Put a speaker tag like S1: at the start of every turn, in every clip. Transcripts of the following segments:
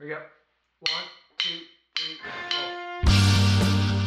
S1: We go. One, two, three, four.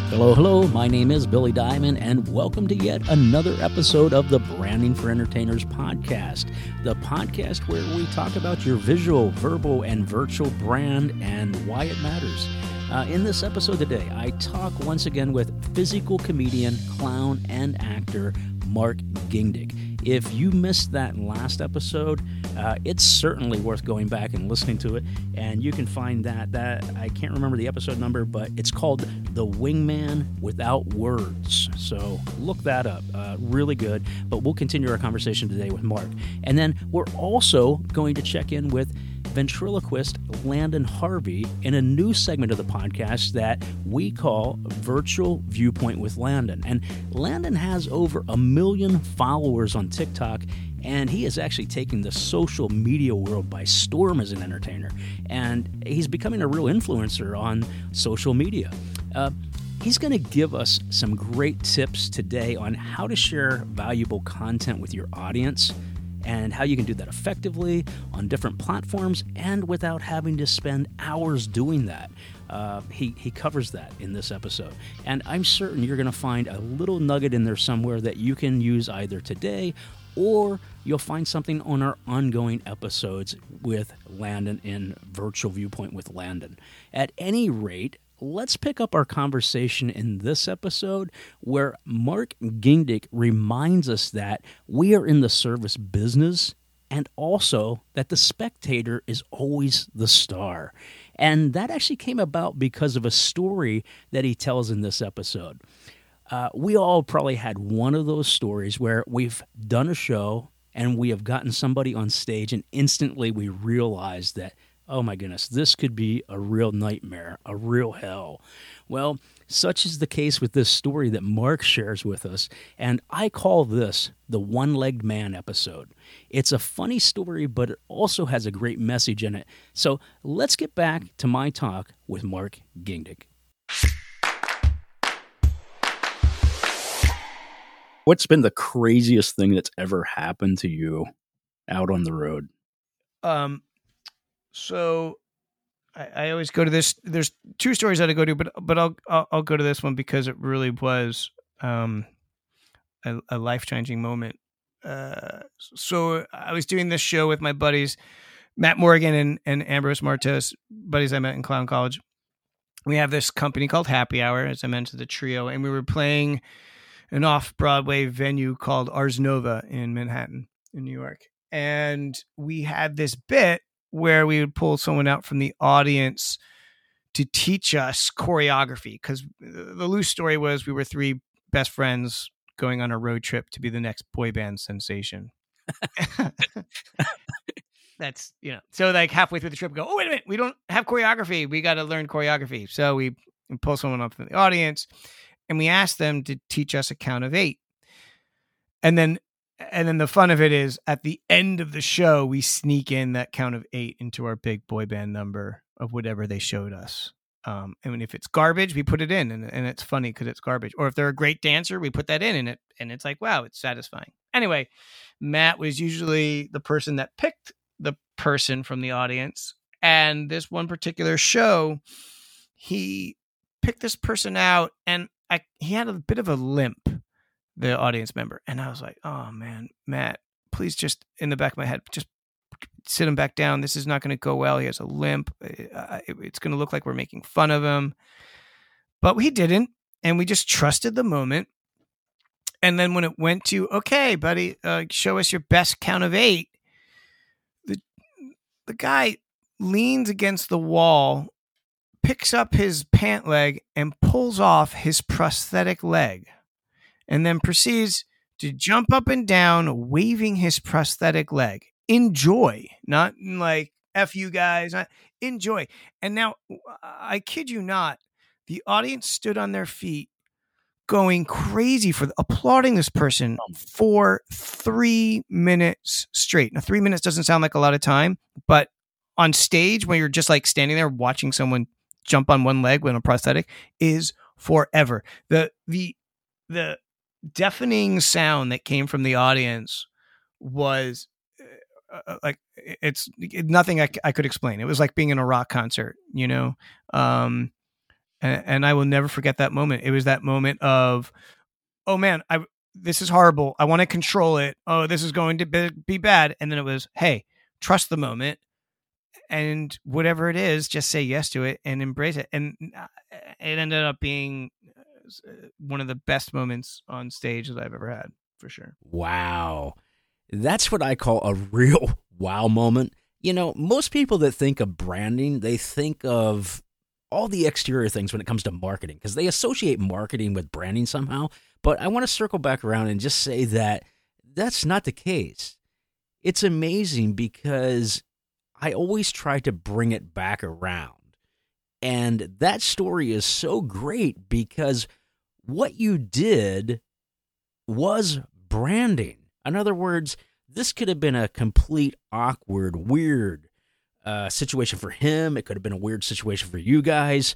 S2: Hello, hello. My name is Billy Diamond, and welcome to yet another episode of the Branding for Entertainers podcast, the podcast where we talk about your visual, verbal, and virtual brand and why it matters. Uh, in this episode today, I talk once again with physical comedian, clown, and actor Mark Gindick. If you missed that last episode, uh, it's certainly worth going back and listening to it. And you can find that that I can't remember the episode number, but it's called "The Wingman Without Words." So look that up. Uh, really good. But we'll continue our conversation today with Mark, and then we're also going to check in with ventriloquist Landon Harvey in a new segment of the podcast that we call Virtual Viewpoint with Landon. And Landon has over a million followers on TikTok, and he is actually taking the social media world by storm as an entertainer. And he's becoming a real influencer on social media. Uh, He's going to give us some great tips today on how to share valuable content with your audience and how you can do that effectively on different platforms and without having to spend hours doing that. Uh, he, he covers that in this episode. And I'm certain you're going to find a little nugget in there somewhere that you can use either today or you'll find something on our ongoing episodes with Landon in Virtual Viewpoint with Landon. At any rate, let's pick up our conversation in this episode where Mark Gindick reminds us that we are in the service business and also that the spectator is always the star. And that actually came about because of a story that he tells in this episode. Uh, we all probably had one of those stories where we've done a show and we have gotten somebody on stage and instantly we realize that oh my goodness, this could be a real nightmare, a real hell. Well, such is the case with this story that Mark shares with us, and I call this the one legged man episode. It's a funny story, but it also has a great message in it. So let's get back to my talk with Mark Gindick. What's been the craziest thing that's ever happened to you out on the road?
S1: Um, so I, I, always go to this. There's two stories that I go to, but but I'll I'll, I'll go to this one because it really was um, a, a life changing moment. Uh, so I was doing this show with my buddies, Matt Morgan and and Ambrose Martos, buddies I met in clown college. We have this company called Happy Hour, as I mentioned, the trio, and we were playing an off Broadway venue called Ars Nova in Manhattan, in New York. And we had this bit where we would pull someone out from the audience to teach us choreography because the loose story was we were three best friends going on a road trip to be the next boy band sensation. That's you know, so like halfway through the trip, go, oh wait a minute, we don't have choreography. We got to learn choreography. So we pull someone up from the audience, and we ask them to teach us a count of eight. And then and then the fun of it is at the end of the show we sneak in that count of eight into our big boy band number of whatever they showed us. Um, and if it's garbage we put it in and, and it's funny because it's garbage. Or if they're a great dancer we put that in and it and it's like wow it's satisfying. Anyway matt was usually the person that picked the person from the audience and this one particular show he picked this person out and I, he had a bit of a limp the audience member. And I was like, oh man, Matt, please just in the back of my head, just sit him back down. This is not going to go well. He has a limp. It's going to look like we're making fun of him. But we didn't. And we just trusted the moment. And then when it went to, okay, buddy, uh, show us your best count of eight, the, the guy leans against the wall, picks up his pant leg, and pulls off his prosthetic leg and then proceeds to jump up and down, waving his prosthetic leg. Enjoy, not like F you guys, not, enjoy. And now, I kid you not, the audience stood on their feet going crazy for applauding this person oh. for three minutes straight. Now, three minutes doesn't sound like a lot of time, but on stage, when you're just like standing there watching someone jump on one leg with a prosthetic, is forever. The the the deafening sound that came from the audience was uh, like it's it, nothing I, I could explain. It was like being in a rock concert, you know. Um, and, and I will never forget that moment. It was that moment of, oh man, I this is horrible. I want to control it. Oh, this is going to be, be bad. And then it was, hey, trust the moment, and whatever it is, just say yes to it and embrace it. And uh, it ended up being uh, one of the best moments on stage that I've ever had, for sure.
S2: Wow. That's what I call a real wow moment. You know, most people that think of branding, they think of all the exterior things when it comes to marketing because they associate marketing with branding somehow. But I want to circle back around and just say that that's not the case. It's amazing because I always try to bring it back around. And that story is so great because what you did was branding. In other words, this could have been a complete awkward, weird uh, situation for him. It could have been a weird situation for you guys,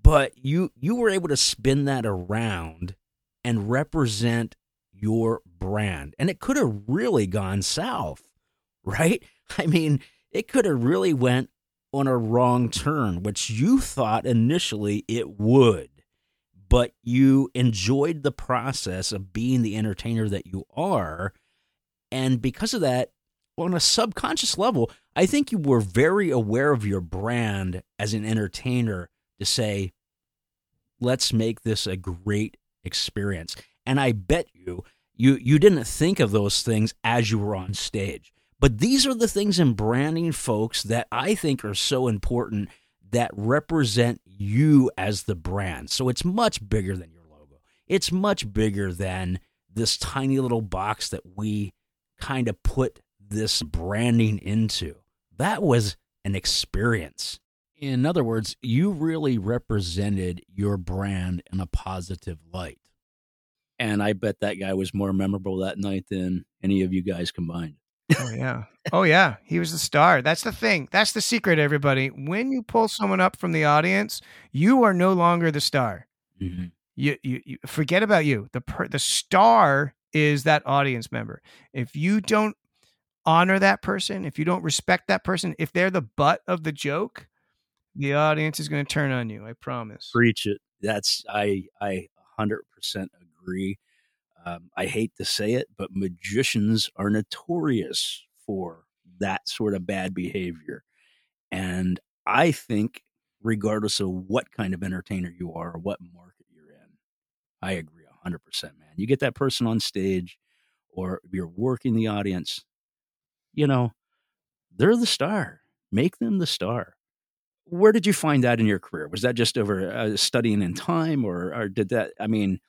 S2: but you you were able to spin that around and represent your brand, and it could have really gone south, right? I mean, it could have really went on a wrong turn, which you thought initially it would but you enjoyed the process of being the entertainer that you are. And because of that, on a subconscious level, I think you were very aware of your brand as an entertainer to say, let's make this a great experience. And I bet you, you, you didn't think of those things as you were on stage. But these are the things in branding, folks, that I think are so important that represent you as the brand. So it's much bigger than your logo. It's much bigger than this tiny little box that we kind of put this branding into. That was an experience. In other words, you really represented your brand in a positive light. And I bet that guy was more memorable that night than any of you guys combined.
S1: Oh yeah. Oh yeah. He was the star. That's the thing. That's the secret, everybody. When you pull someone up from the audience, you are no longer the star. Mm-hmm. You, you, you forget about you. The per, the star is that audience member. If you don't honor that person, if you don't respect that person, if they're the butt of the joke, the audience is going to turn on you. I promise.
S2: Preach it. That's I I 100% agree. Um, I hate to say it, but magicians are notorious for that sort of bad behavior. And I think, regardless of what kind of entertainer you are or what market you're in, I agree 100%, man. You get that person on stage or you're working the audience, you know, they're the star. Make them the star. Where did you find that in your career? Was that just over uh, studying in time or, or did that, I mean,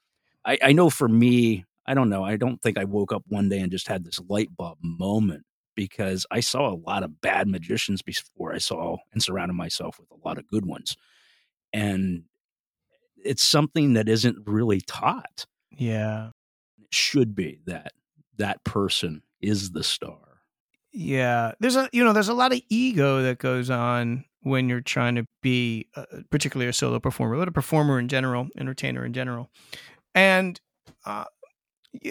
S2: I, I know for me, I don't know. I don't think I woke up one day and just had this light bulb moment because I saw a lot of bad magicians before I saw and surrounded myself with a lot of good ones. And it's something that isn't really taught.
S1: Yeah.
S2: It should be that that person is the star.
S1: Yeah. There's a you know, there's a lot of ego that goes on when you're trying to be uh, particularly a solo performer, but a performer in general, entertainer in general. And uh,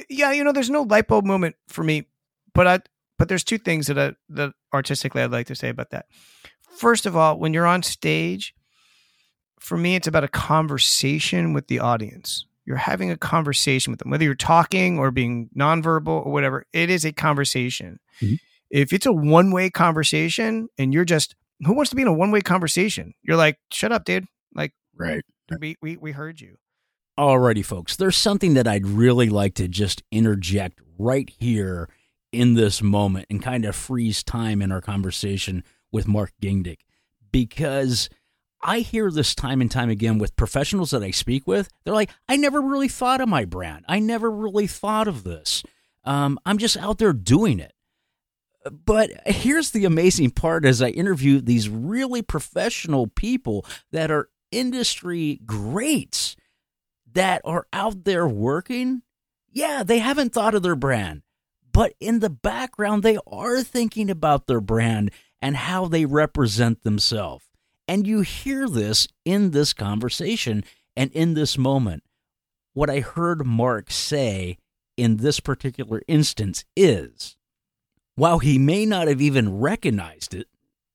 S1: yeah, you know, there's no light bulb moment for me, but I but there's two things that I, that artistically I'd like to say about that. First of all, when you're on stage, for me, it's about a conversation with the audience. You're having a conversation with them, whether you're talking or being nonverbal or whatever. It is a conversation. Mm-hmm. If it's a one way conversation and you're just who wants to be in a one way conversation? You're like, shut up, dude. Like,
S2: right.
S1: We, we, we heard you.
S2: Alrighty, folks, there's something that I'd really like to just interject right here in this moment and kind of freeze time in our conversation with Mark Gindick because I hear this time and time again with professionals that I speak with. They're like, I never really thought of my brand. I never really thought of this. Um, I'm just out there doing it. But here's the amazing part as I interview these really professional people that are industry greats that are out there working, yeah, they haven't thought of their brand, but in the background, they are thinking about their brand and how they represent themselves. And you hear this in this conversation and in this moment. What I heard Mark say in this particular instance is While he may not have even recognized it,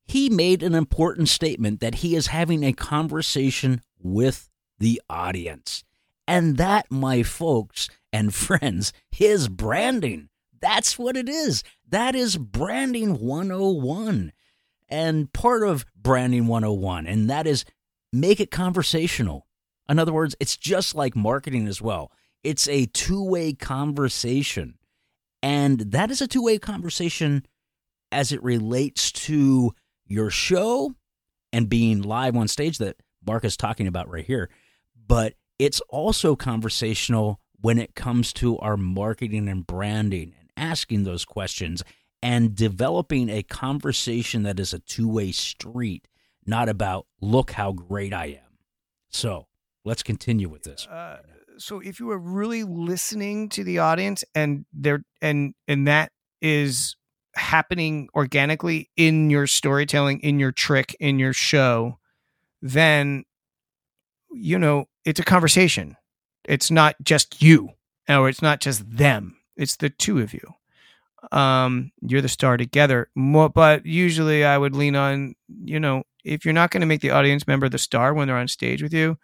S2: he made an important statement that he is having a conversation with the audience. And that, my folks and friends, is branding. That's what it is. That is branding 101. And part of branding 101, and that is make it conversational. In other words, it's just like marketing as well. It's a two way conversation. And that is a two way conversation as it relates to your show and being live on stage that Mark is talking about right here. But it's also conversational when it comes to our marketing and branding and asking those questions and developing a conversation that is a two way street, not about, look how great I am. So let's continue with this. Uh,
S1: so if you are really listening to the audience and there and and that is happening organically in your storytelling, in your trick, in your show, then you know, it's a conversation. It's not just you or it's not just them. It's the two of you. Um, you're the star together. More, but usually I would lean on, you know, if you're not going to make the audience member the star when they're on stage with you,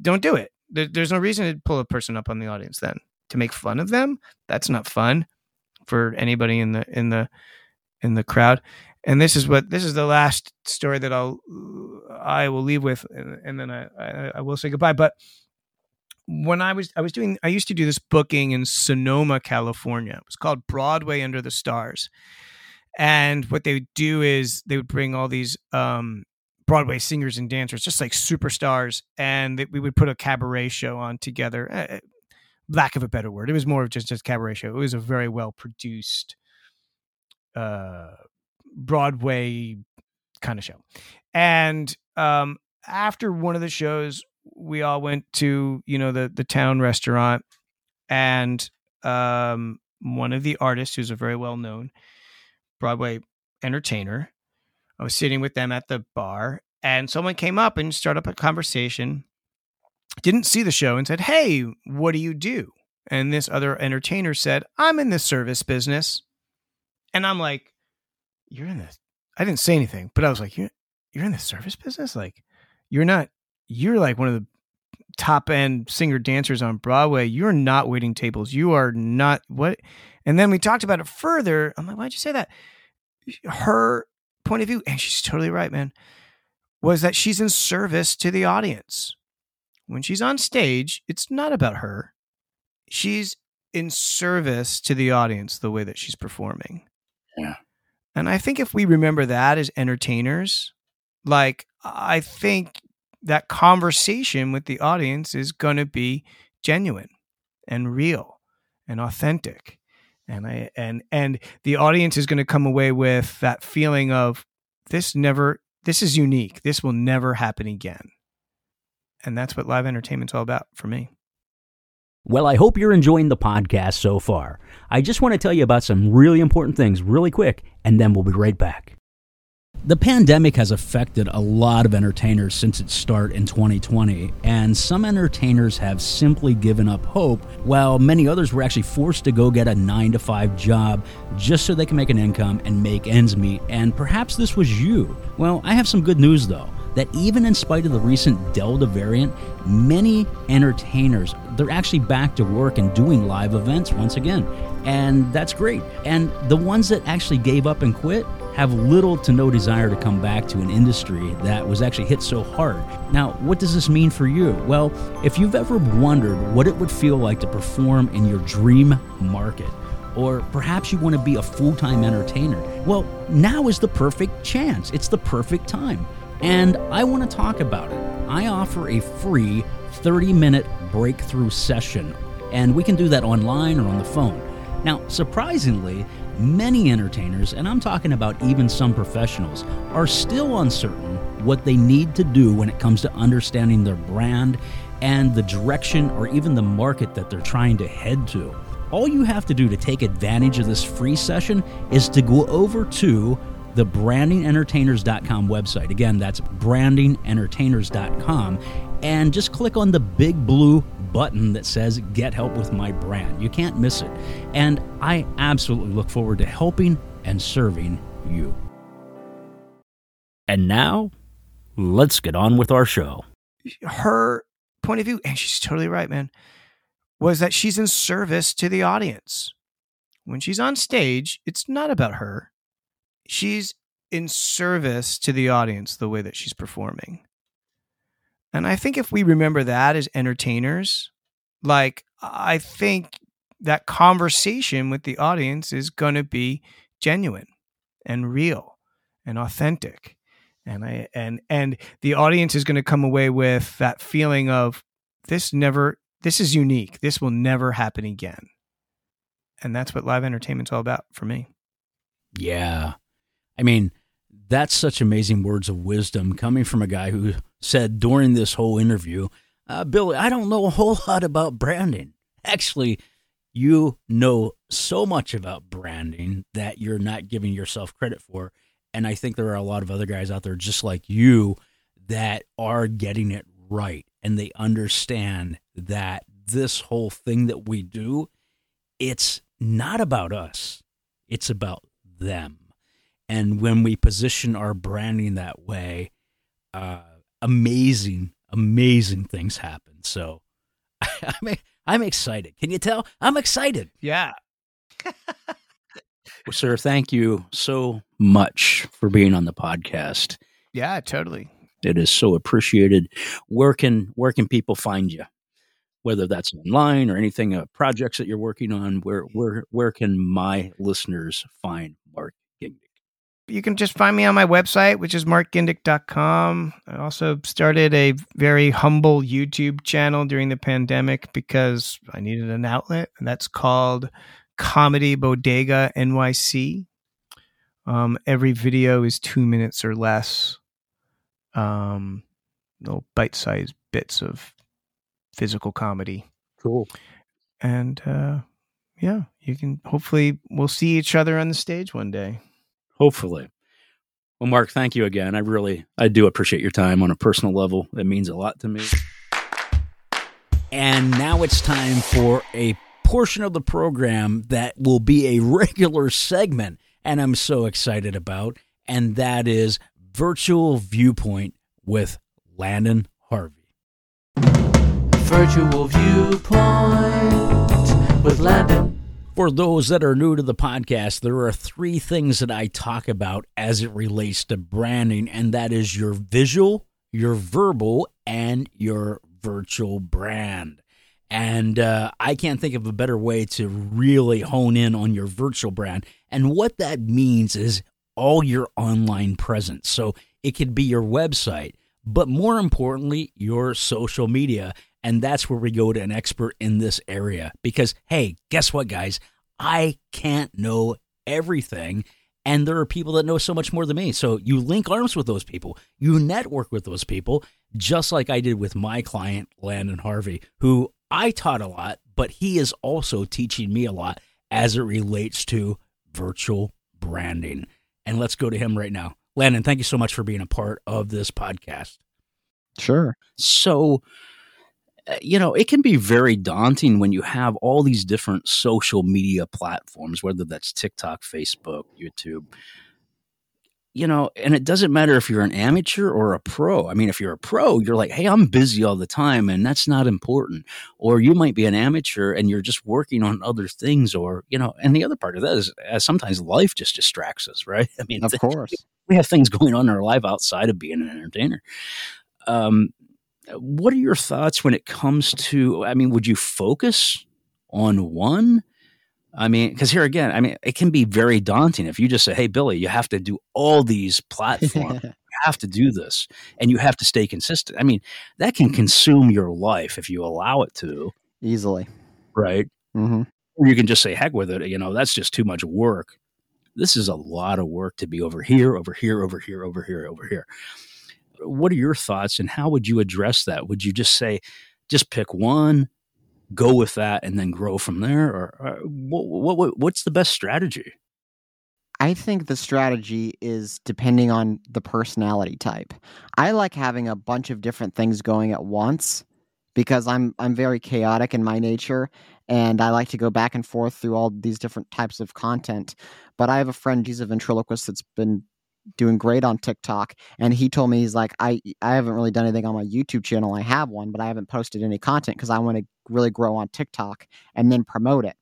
S1: don't do it. There, there's no reason to pull a person up on the audience then to make fun of them. That's not fun for anybody in the in the in the crowd. And this is what this is the last story that I'll I will leave with, and, and then I, I I will say goodbye. But when I was I was doing I used to do this booking in Sonoma, California. It was called Broadway Under the Stars. And what they would do is they would bring all these um, Broadway singers and dancers, just like superstars, and they, we would put a cabaret show on together. Uh, lack of a better word, it was more of just a cabaret show. It was a very well produced uh, Broadway kind of show. And um, after one of the shows, we all went to you know the the town restaurant, and um, one of the artists, who's a very well known Broadway entertainer, I was sitting with them at the bar, and someone came up and started up a conversation. Didn't see the show and said, "Hey, what do you do?" And this other entertainer said, "I'm in the service business." And I'm like, "You're in the I didn't say anything, but I was like, "You're you're in the service business? Like, you're not you're like one of the top end singer dancers on Broadway. You're not waiting tables. You are not what." And then we talked about it further. I'm like, "Why'd you say that?" Her point of view, and she's totally right, man, was that she's in service to the audience. When she's on stage, it's not about her. She's in service to the audience the way that she's performing.
S2: Yeah.
S1: And I think if we remember that as entertainers, like I think that conversation with the audience is going to be genuine and real and authentic. And I and and the audience is going to come away with that feeling of this never this is unique. This will never happen again. And that's what live entertainment's all about for me.
S2: Well, I hope you're enjoying the podcast so far. I just want to tell you about some really important things really quick, and then we'll be right back. The pandemic has affected a lot of entertainers since its start in 2020, and some entertainers have simply given up hope, while many others were actually forced to go get a 9 to 5 job just so they can make an income and make ends meet. And perhaps this was you. Well, I have some good news though that even in spite of the recent Delta variant, many entertainers they're actually back to work and doing live events once again. And that's great. And the ones that actually gave up and quit have little to no desire to come back to an industry that was actually hit so hard. Now, what does this mean for you? Well, if you've ever wondered what it would feel like to perform in your dream market, or perhaps you want to be a full time entertainer. Well, now is the perfect chance. It's the perfect time. And I want to talk about it. I offer a free 30 minute breakthrough session, and we can do that online or on the phone. Now, surprisingly, many entertainers, and I'm talking about even some professionals, are still uncertain what they need to do when it comes to understanding their brand and the direction or even the market that they're trying to head to. All you have to do to take advantage of this free session is to go over to the brandingentertainers.com website. Again, that's brandingentertainers.com and just click on the big blue button that says Get Help with My Brand. You can't miss it. And I absolutely look forward to helping and serving you. And now, let's get on with our show.
S1: Her point of view, and she's totally right, man, was that she's in service to the audience. When she's on stage, it's not about her. She's in service to the audience the way that she's performing. And I think if we remember that as entertainers, like I think that conversation with the audience is going to be genuine and real and authentic. And I and and the audience is going to come away with that feeling of this never this is unique. This will never happen again. And that's what live entertainment's all about for me.
S2: Yeah. I mean, that's such amazing words of wisdom coming from a guy who said during this whole interview, uh, Billy, I don't know a whole lot about branding. Actually, you know so much about branding that you're not giving yourself credit for. And I think there are a lot of other guys out there just like you that are getting it right and they understand that this whole thing that we do, it's not about us, it's about them. And when we position our branding that way, uh, amazing, amazing things happen. So I'm, I'm excited. Can you tell? I'm excited.
S1: Yeah.
S2: well, sir, thank you so much for being on the podcast.
S1: Yeah, totally.
S2: It is so appreciated. Where can where can people find you? Whether that's online or anything, uh, projects that you're working on, where where where can my listeners find Mark?
S1: You can just find me on my website, which is markgindick.com. I also started a very humble YouTube channel during the pandemic because I needed an outlet, and that's called Comedy Bodega NYC. Um, every video is two minutes or less um, little bite-sized bits of physical comedy.
S2: Cool.
S1: And uh, yeah, you can hopefully we'll see each other on the stage one day.
S2: Hopefully. Well, Mark, thank you again. I really, I do appreciate your time on a personal level. It means a lot to me. And now it's time for a portion of the program that will be a regular segment, and I'm so excited about, and that is Virtual Viewpoint with Landon Harvey.
S3: Virtual Viewpoint with Landon.
S2: For those that are new to the podcast, there are three things that I talk about as it relates to branding, and that is your visual, your verbal, and your virtual brand. And uh, I can't think of a better way to really hone in on your virtual brand. And what that means is all your online presence. So it could be your website, but more importantly, your social media. And that's where we go to an expert in this area because, hey, guess what, guys? I can't know everything. And there are people that know so much more than me. So you link arms with those people, you network with those people, just like I did with my client, Landon Harvey, who I taught a lot, but he is also teaching me a lot as it relates to virtual branding. And let's go to him right now. Landon, thank you so much for being a part of this podcast.
S4: Sure.
S2: So, you know, it can be very daunting when you have all these different social media platforms, whether that's TikTok, Facebook, YouTube. You know, and it doesn't matter if you're an amateur or a pro. I mean, if you're a pro, you're like, hey, I'm busy all the time, and that's not important. Or you might be an amateur and you're just working on other things, or, you know, and the other part of that is uh, sometimes life just distracts us, right? I mean,
S4: of course.
S2: We have things going on in our life outside of being an entertainer. Um, what are your thoughts when it comes to i mean would you focus on one? I mean because here again i mean it can be very daunting if you just say hey billy you have to do all these platforms. You have to do this and you have to stay consistent. I mean that can consume your life if you allow it to.
S4: Easily.
S2: right?
S4: Hmm
S2: or you can just say heck with it. You know that's just too much work. This is a lot of work to be over here over here over here over here over here what are your thoughts and how would you address that would you just say just pick one go with that and then grow from there or, or what, what, what's the best strategy
S4: I think the strategy is depending on the personality type. I like having a bunch of different things going at once because I'm I'm very chaotic in my nature and I like to go back and forth through all these different types of content. But I have a friend, he's a ventriloquist that's been doing great on TikTok and he told me he's like I I haven't really done anything on my YouTube channel. I have one, but I haven't posted any content because I want to really grow on TikTok and then promote it.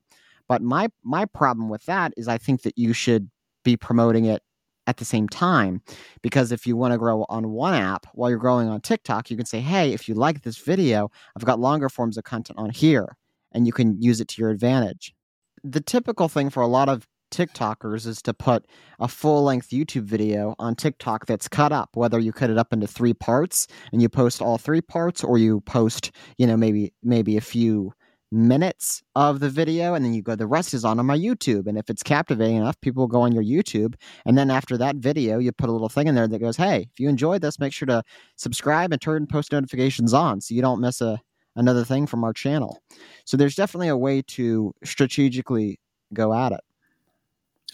S4: But my my problem with that is I think that you should be promoting it at the same time because if you want to grow on one app while you're growing on TikTok, you can say, "Hey, if you like this video, I've got longer forms of content on here." And you can use it to your advantage. The typical thing for a lot of TikTokers is to put a full length YouTube video on TikTok that's cut up, whether you cut it up into three parts and you post all three parts or you post, you know, maybe maybe a few minutes of the video and then you go the rest is on on my YouTube. And if it's captivating enough people go on your YouTube and then after that video you put a little thing in there that goes hey if you enjoyed this make sure to subscribe and turn post notifications on so you don't miss a another thing from our channel. So there's definitely a way to strategically go at it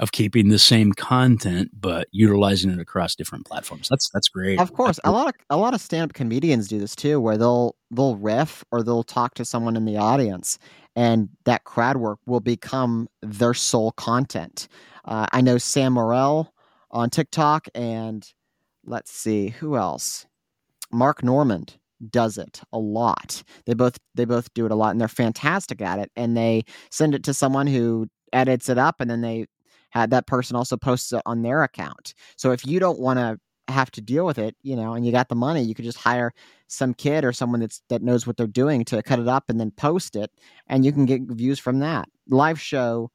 S2: of keeping the same content but utilizing it across different platforms. That's that's great.
S4: Of course, a lot of a lot of stand-up comedians do this too, where they'll they'll riff or they'll talk to someone in the audience, and that crowd work will become their sole content. Uh, I know Sam Morril on TikTok, and let's see who else. Mark Normand does it a lot. They both they both do it a lot, and they're fantastic at it. And they send it to someone who edits it up, and then they had that person also posts it on their account. So if you don't want to have to deal with it, you know, and you got the money, you could just hire some kid or someone that's that knows what they're doing to cut it up and then post it, and you can get views from that. Live show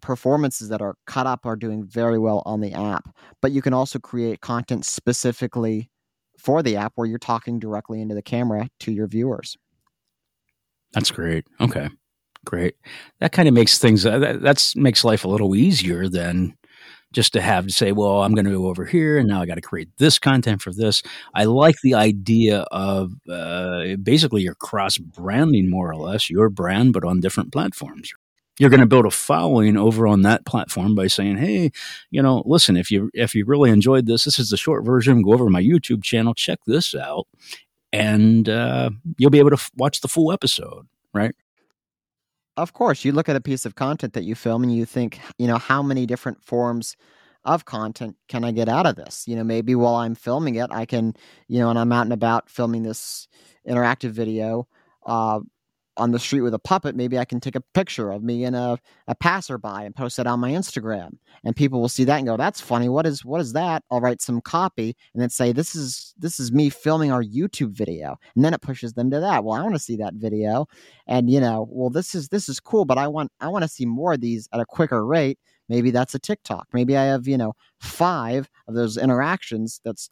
S4: performances that are cut up are doing very well on the app, but you can also create content specifically for the app where you're talking directly into the camera to your viewers.
S2: That's great. Okay. Great. That kind of makes things uh, that that's makes life a little easier than just to have to say, well, I'm going to go over here and now I got to create this content for this. I like the idea of uh, basically your cross branding, more or less, your brand, but on different platforms. You're going to build a following over on that platform by saying, "Hey, you know, listen, if you if you really enjoyed this, this is the short version. Go over to my YouTube channel, check this out, and uh, you'll be able to f- watch the full episode." Right?
S4: Of course, you look at a piece of content that you film and you think, you know, how many different forms of content can I get out of this? You know, maybe while I'm filming it, I can, you know, and I'm out and about filming this interactive video, uh, on the street with a puppet, maybe I can take a picture of me and a, a passerby and post it on my Instagram. And people will see that and go, That's funny. What is what is that? I'll write some copy and then say, This is this is me filming our YouTube video. And then it pushes them to that. Well, I want to see that video. And you know, well, this is this is cool, but I want I want to see more of these at a quicker rate. Maybe that's a TikTok. Maybe I have, you know, five of those interactions that's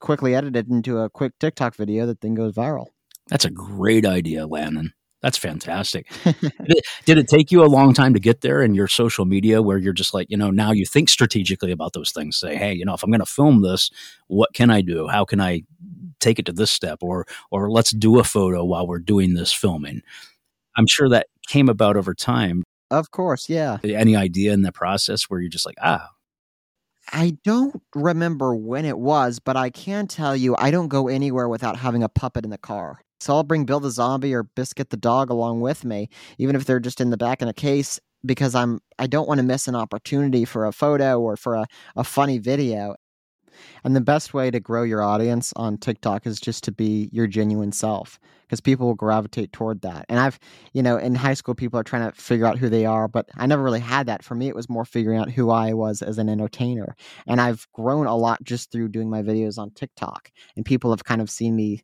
S4: quickly edited into a quick TikTok video that then goes viral.
S2: That's a great idea, Landon. That's fantastic. did, it, take you a long time to get there in your social media where you're just like, you know, now you think strategically about those things? Say, hey, you know, if I'm going to film this, what can I do? How can I take it to this step? Or, or let's do a photo while we're doing this filming. I'm sure that came about over time.
S4: Of course, yeah.
S2: Any idea in the process where you're just like, ah,
S4: I don't remember when it was, but I can tell you I don't go anywhere without having a puppet in the car. So I'll bring Bill the zombie or Biscuit the dog along with me, even if they're just in the back in a case, because I'm I don't want to miss an opportunity for a photo or for a, a funny video. And the best way to grow your audience on TikTok is just to be your genuine self because people will gravitate toward that. And I've, you know, in high school, people are trying to figure out who they are, but I never really had that. For me, it was more figuring out who I was as an entertainer. And I've grown a lot just through doing my videos on TikTok. And people have kind of seen me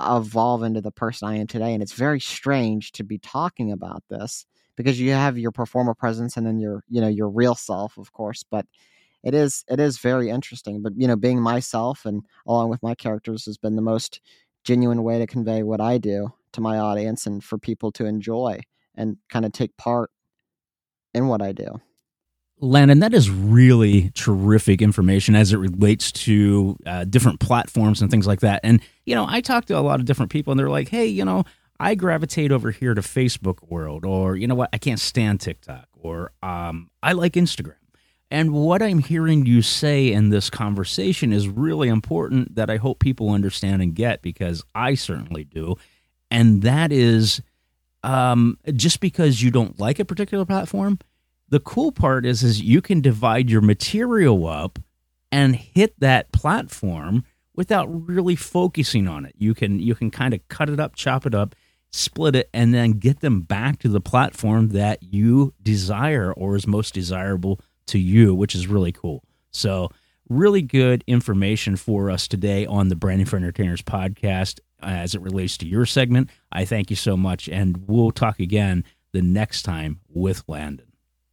S4: evolve into the person I am today. And it's very strange to be talking about this because you have your performer presence and then your, you know, your real self, of course. But it is it is very interesting. But you know, being myself and along with my characters has been the most genuine way to convey what I do to my audience and for people to enjoy and kind of take part in what I do.
S2: Landon, that is really terrific information as it relates to uh, different platforms and things like that. And, you know, I talk to a lot of different people and they're like, hey, you know, I gravitate over here to Facebook world, or, you know what, I can't stand TikTok, or um, I like Instagram. And what I'm hearing you say in this conversation is really important that I hope people understand and get because I certainly do. And that is um, just because you don't like a particular platform, the cool part is is you can divide your material up and hit that platform without really focusing on it. You can you can kind of cut it up, chop it up, split it, and then get them back to the platform that you desire or is most desirable to you, which is really cool. So, really good information for us today on the Branding for Entertainers podcast as it relates to your segment. I thank you so much, and we'll talk again the next time with Landon.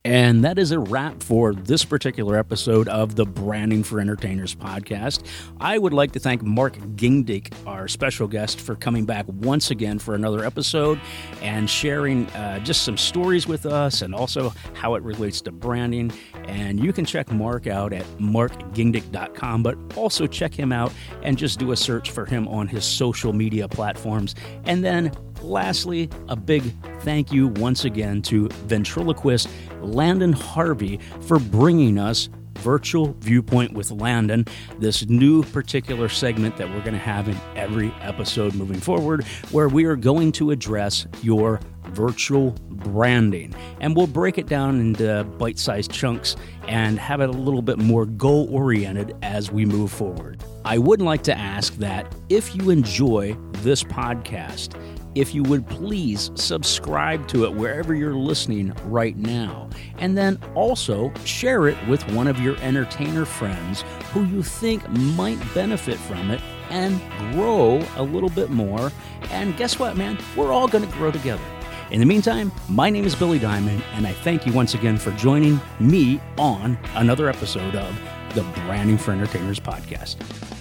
S2: And that is a wrap for this particular episode of the Branding for Entertainers podcast. I would like to thank Mark Gindick, our special guest, for coming back once again for another episode and sharing uh, just some stories with us and also how it relates to branding. And you can check Mark out at markgindick.com, but also check him out and just do a search for him on his social media platforms. And then lastly, a big thank you once again to ventriloquist Landon Harvey for bringing us Virtual Viewpoint with Landon, this new particular segment that we're going to have in every episode moving forward, where we are going to address your virtual branding. And we'll break it down into bite sized chunks and have it a little bit more goal oriented as we move forward. I would like to ask that if you enjoy this podcast, if you would please subscribe to it wherever you're listening right now. And then also share it with one of your entertainer friends who you think might benefit from it and grow a little bit more. And guess what, man? We're all going to grow together. In the meantime, my name is Billy Diamond, and I thank you once again for joining me on another episode of the Branding for Entertainers podcast.